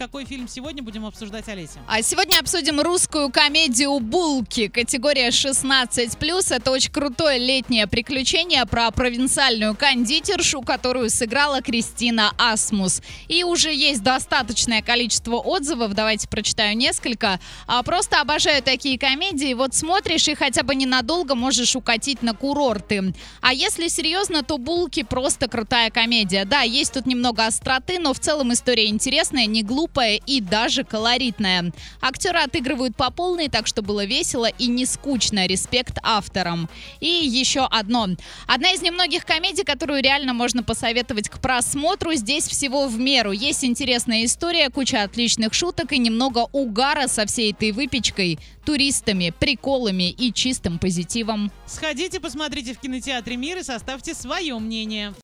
Какой фильм сегодня будем обсуждать, Олеся? А сегодня обсудим русскую комедию «Булки». Категория 16+. Это очень крутое летнее приключение про провинциальную кондитершу, которую сыграла Кристина Асмус. И уже есть достаточное количество отзывов. Давайте прочитаю несколько. А, просто обожаю такие комедии. Вот смотришь и хотя бы ненадолго можешь укатить на курорты. А если серьезно, то «Булки» просто крутая комедия. Да, есть тут немного остроты, но в целом история интересная, не глупая глупая и даже колоритная. Актеры отыгрывают по полной, так что было весело и не скучно. Респект авторам. И еще одно. Одна из немногих комедий, которую реально можно посоветовать к просмотру. Здесь всего в меру. Есть интересная история, куча отличных шуток и немного угара со всей этой выпечкой, туристами, приколами и чистым позитивом. Сходите, посмотрите в кинотеатре «Мир» и составьте свое мнение.